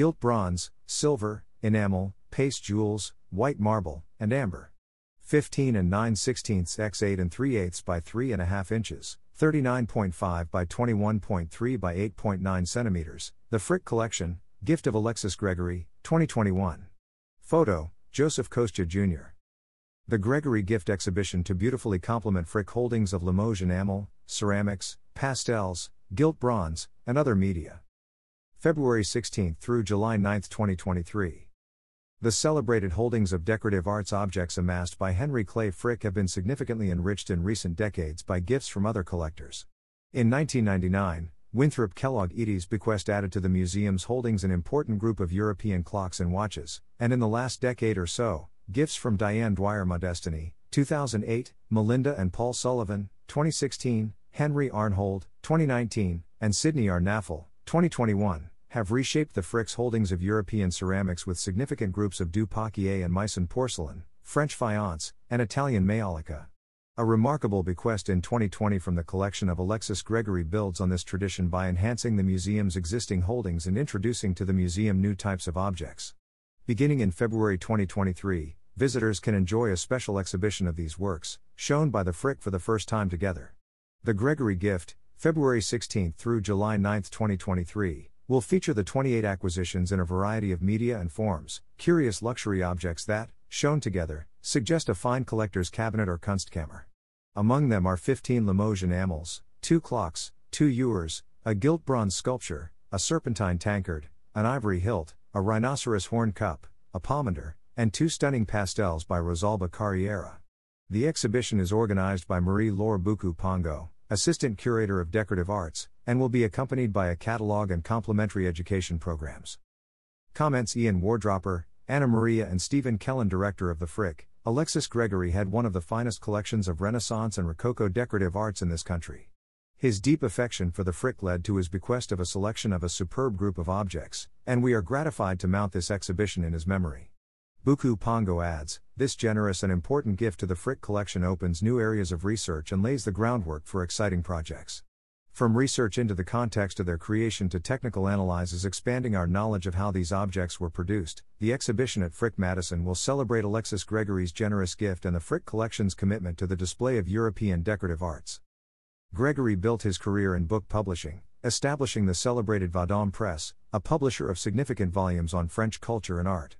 gilt bronze, silver, enamel, paste jewels, white marble, and amber. 15 and 9 16ths x 8 and 3 eighths by 3.5 inches, 39.5 by 21.3 by 8.9 centimeters. The Frick Collection, gift of Alexis Gregory, 2021. Photo, Joseph Kostya Jr. The Gregory Gift Exhibition to beautifully complement Frick holdings of Limoges enamel, ceramics, pastels, gilt bronze, and other media. February 16 through July 9, 2023. The celebrated holdings of decorative arts objects amassed by Henry Clay Frick have been significantly enriched in recent decades by gifts from other collectors. In 1999, Winthrop Kellogg Edey's bequest added to the museum's holdings an important group of European clocks and watches, and in the last decade or so, gifts from Diane Dwyer Modestini, 2008, Melinda and Paul Sullivan, 2016, Henry Arnhold, 2019, and Sidney R. 2021 have reshaped the Frick's holdings of European ceramics with significant groups of Du Paquier and Meissen porcelain, French faience, and Italian maiolica. A remarkable bequest in 2020 from the collection of Alexis Gregory builds on this tradition by enhancing the museum's existing holdings and introducing to the museum new types of objects. Beginning in February 2023, visitors can enjoy a special exhibition of these works, shown by the Frick for the first time together. The Gregory Gift, February 16 through July 9, 2023 will feature the 28 acquisitions in a variety of media and forms, curious luxury objects that, shown together, suggest a fine collector's cabinet or Kunstkammer. Among them are 15 Limoges enamels, two clocks, two ewers, a gilt bronze sculpture, a serpentine tankard, an ivory hilt, a rhinoceros horn cup, a pomander, and two stunning pastels by Rosalba Carriera. The exhibition is organized by Marie Laure Buku Pongo, Assistant Curator of Decorative Arts, and will be accompanied by a catalog and complementary education programs. Comments Ian Wardropper, Anna Maria, and Stephen Kellen, Director of the Frick. Alexis Gregory had one of the finest collections of Renaissance and Rococo decorative arts in this country. His deep affection for the Frick led to his bequest of a selection of a superb group of objects, and we are gratified to mount this exhibition in his memory. Buku Pongo adds, this generous and important gift to the Frick collection opens new areas of research and lays the groundwork for exciting projects. From research into the context of their creation to technical analyses expanding our knowledge of how these objects were produced, the exhibition at Frick Madison will celebrate Alexis Gregory's generous gift and the Frick collection's commitment to the display of European decorative arts. Gregory built his career in book publishing, establishing the celebrated Vendome Press, a publisher of significant volumes on French culture and art.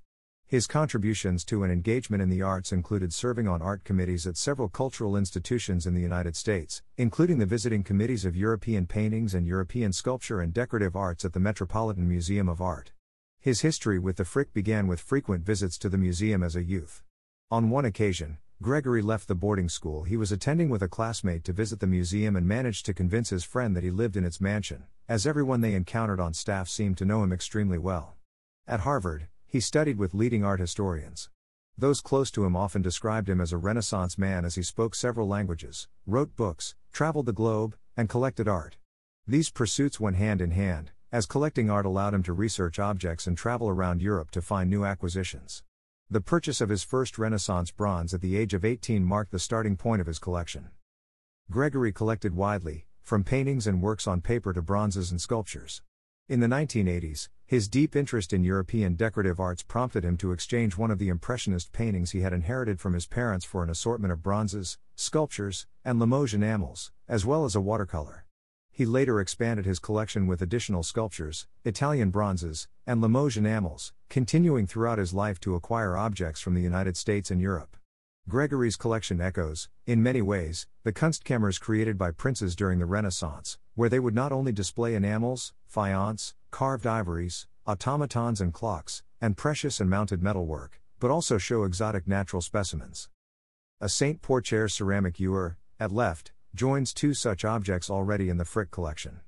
His contributions to an engagement in the arts included serving on art committees at several cultural institutions in the United States, including the visiting committees of European paintings and European sculpture and decorative arts at the Metropolitan Museum of Art. His history with the Frick began with frequent visits to the museum as a youth. On one occasion, Gregory left the boarding school he was attending with a classmate to visit the museum and managed to convince his friend that he lived in its mansion, as everyone they encountered on staff seemed to know him extremely well. At Harvard, he studied with leading art historians. Those close to him often described him as a Renaissance man as he spoke several languages, wrote books, traveled the globe, and collected art. These pursuits went hand in hand, as collecting art allowed him to research objects and travel around Europe to find new acquisitions. The purchase of his first Renaissance bronze at the age of 18 marked the starting point of his collection. Gregory collected widely, from paintings and works on paper to bronzes and sculptures. In the 1980s, his deep interest in European decorative arts prompted him to exchange one of the Impressionist paintings he had inherited from his parents for an assortment of bronzes, sculptures, and Limoges enamels, as well as a watercolor. He later expanded his collection with additional sculptures, Italian bronzes, and Limoges enamels, continuing throughout his life to acquire objects from the United States and Europe. Gregory's collection echoes, in many ways, the Kunstkammers created by princes during the Renaissance, where they would not only display enamels, faience, carved ivories, automatons and clocks, and precious and mounted metalwork, but also show exotic natural specimens. A Saint Porchaire ceramic ewer, at left, joins two such objects already in the Frick collection.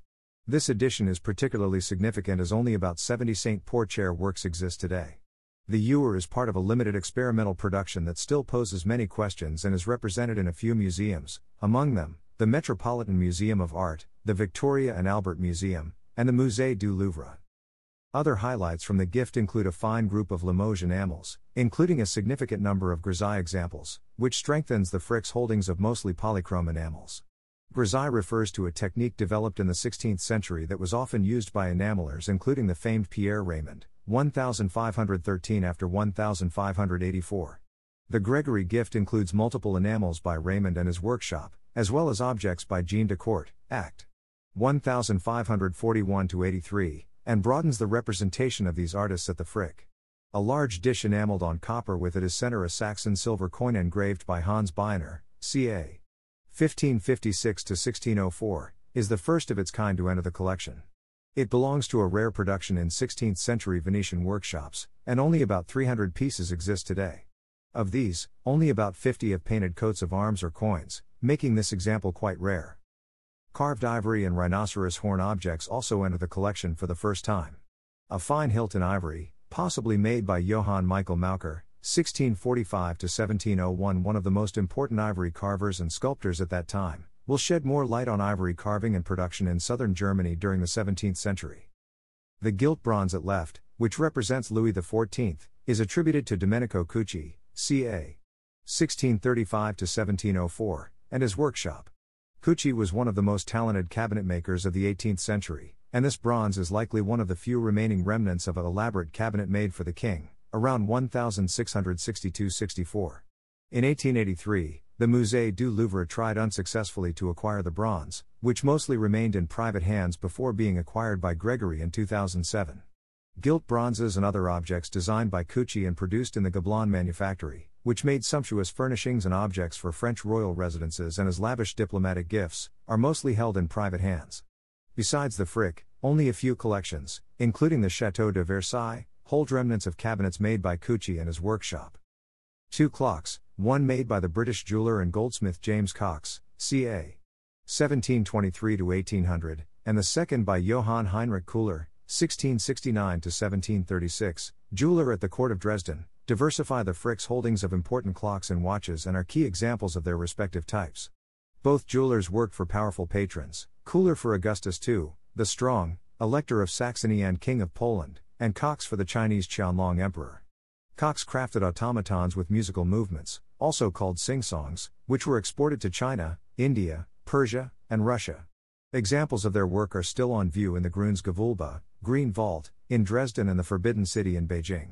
This addition is particularly significant as only about 70 Saint Porchaire works exist today. The ewer is part of a limited experimental production that still poses many questions and is represented in a few museums, among them, the Metropolitan Museum of Art, the Victoria and Albert Museum, and the Musée du Louvre. Other highlights from the gift include a fine group of Limoges enamels, including a significant number of grisaille examples, which strengthens the Frick's holdings of mostly polychrome enamels. Grisaille refers to a technique developed in the 16th century that was often used by enamelers, including the famed Pierre Reymond, 1513 after 1584. The Gregory gift includes multiple enamels by Reymond and his workshop, as well as objects by Jean de Court, Act 1541 83, and broadens the representation of these artists at the Frick. A large dish enameled on copper with at its center a Saxon silver coin engraved by Hans Beyener, ca. 1556 1604, is the first of its kind to enter the collection. It belongs to a rare production in 16th century Venetian workshops, and only about 300 pieces exist today. Of these, only about 50 have painted coats of arms or coins, making this example quite rare. Carved ivory and rhinoceros horn objects also enter the collection for the first time. A fine hilt in ivory, possibly made by Johann Michael Maucher, 1645 to 1701, one of the most important ivory carvers and sculptors at that time, will shed more light on ivory carving and production in southern Germany during the 17th century. The gilt bronze at left, which represents Louis XIV, is attributed to Domenico Cucci, ca. 1635 to 1704, and his workshop. Cucci was one of the most talented cabinet makers of the 18th century, and this bronze is likely one of the few remaining remnants of an elaborate cabinet made for the king, around 1662 64. In 1883, the Musée du Louvre tried unsuccessfully to acquire the bronze, which mostly remained in private hands before being acquired by Gregory in 2007. Gilt bronzes and other objects designed by Cucci and produced in the Gobelin manufactory, which made sumptuous furnishings and objects for French royal residences and as lavish diplomatic gifts, are mostly held in private hands. Besides the Frick, only a few collections, including the Chateau de Versailles, hold remnants of cabinets made by Cucci and his workshop. Two clocks, one made by the British jeweler and goldsmith James Cox, ca. 1723 to 1800, and the second by Johann Heinrich Köhler, 1669 to 1736, jeweler at the court of Dresden, diversify the Frick's holdings of important clocks and watches and are key examples of their respective types. Both jewelers worked for powerful patrons, Köhler for Augustus II, the Strong, Elector of Saxony and King of Poland, and Cox for the Chinese Qianlong Emperor. Cox crafted automatons with musical movements, also called sing-songs, which were exported to China, India, Persia, and Russia. Examples of their work are still on view in the Grünes Gewölbe, Green Vault, in Dresden and the Forbidden City in Beijing.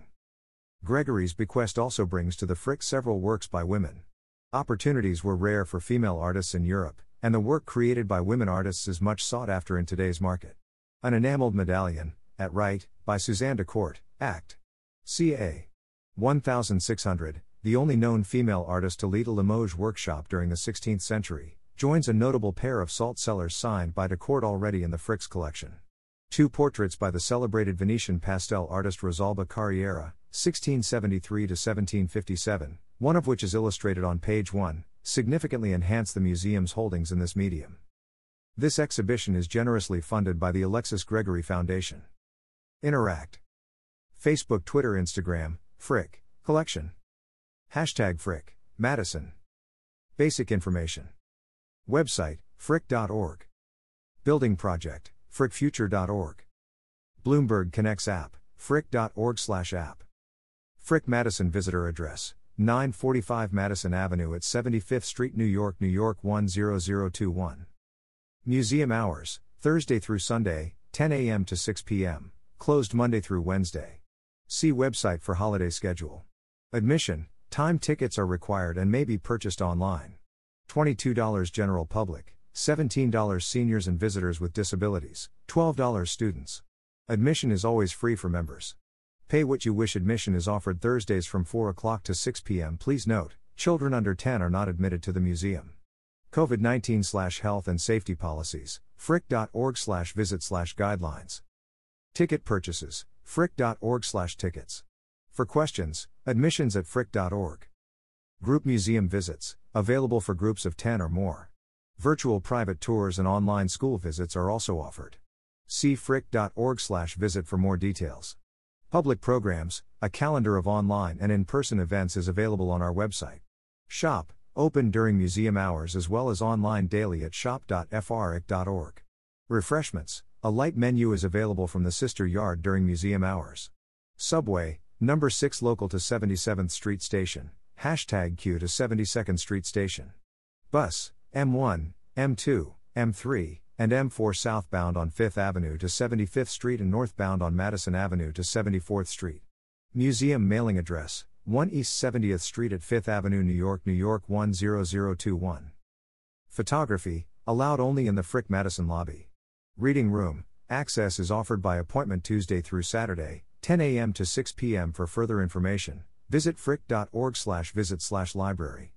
Gregory's bequest also brings to the Frick several works by women. Opportunities were rare for female artists in Europe, and the work created by women artists is much sought after in today's market. An enameled medallion, at right, by Suzanne de Court, Act. ca. 1600, the only known female artist to lead a Limoges workshop during the 16th century, joins a notable pair of salt cellars signed by de Court already in the Frick's collection. Two portraits by the celebrated Venetian pastel artist Rosalba Carriera, 1673 1757, one of which is illustrated on page 1, significantly enhance the museum's holdings in this medium. This exhibition is generously funded by the Alexis Gregory Foundation. Interact. Facebook, Twitter, Instagram, Frick, Collection. Hashtag Frick, Madison. Basic information. Website, frick.org. Building project, frickfuture.org. Bloomberg Connects app, frick.org slash app. Frick Madison visitor address: 945 Madison Avenue at 75th Street, New York, New York 10021. Museum hours: Thursday through Sunday, 10 a.m. to 6 p.m. Closed Monday through Wednesday. See website for holiday schedule. Admission: Time tickets are required and may be purchased online. $22 general public. $17 seniors and visitors with disabilities, $12 students. Admission is always free for members. Pay what you wish admission is offered Thursdays from 4 o'clock to 6 p.m. Please note, children under 10 are not admitted to the museum. COVID 19 health and safety policies, frick.org visit guidelines. Ticket purchases, frick.org tickets. For questions, admissions at frick.org. Group museum visits, available for groups of 10 or more. Virtual private tours and online school visits are also offered. See frick.org/visit for more details. Public programs, a calendar of online and in-person events is available on our website. Shop, open during museum hours as well as online daily at shop.frick.org. Refreshments, a light menu is available from the Sister Yard during museum hours. Subway, number 6 local to 77th Street Station, hashtag Q to 72nd Street Station. Bus, M1, M2, M3, and M4 southbound on 5th Avenue to 75th Street and northbound on Madison Avenue to 74th Street. Museum mailing address 1 East 70th Street at 5th Avenue, New York, New York 10021. Photography, allowed only in the Frick Madison lobby. Reading room, access is offered by appointment Tuesday through Saturday, 10 a.m. to 6 p.m. For further information, visit frick.org/visit/library.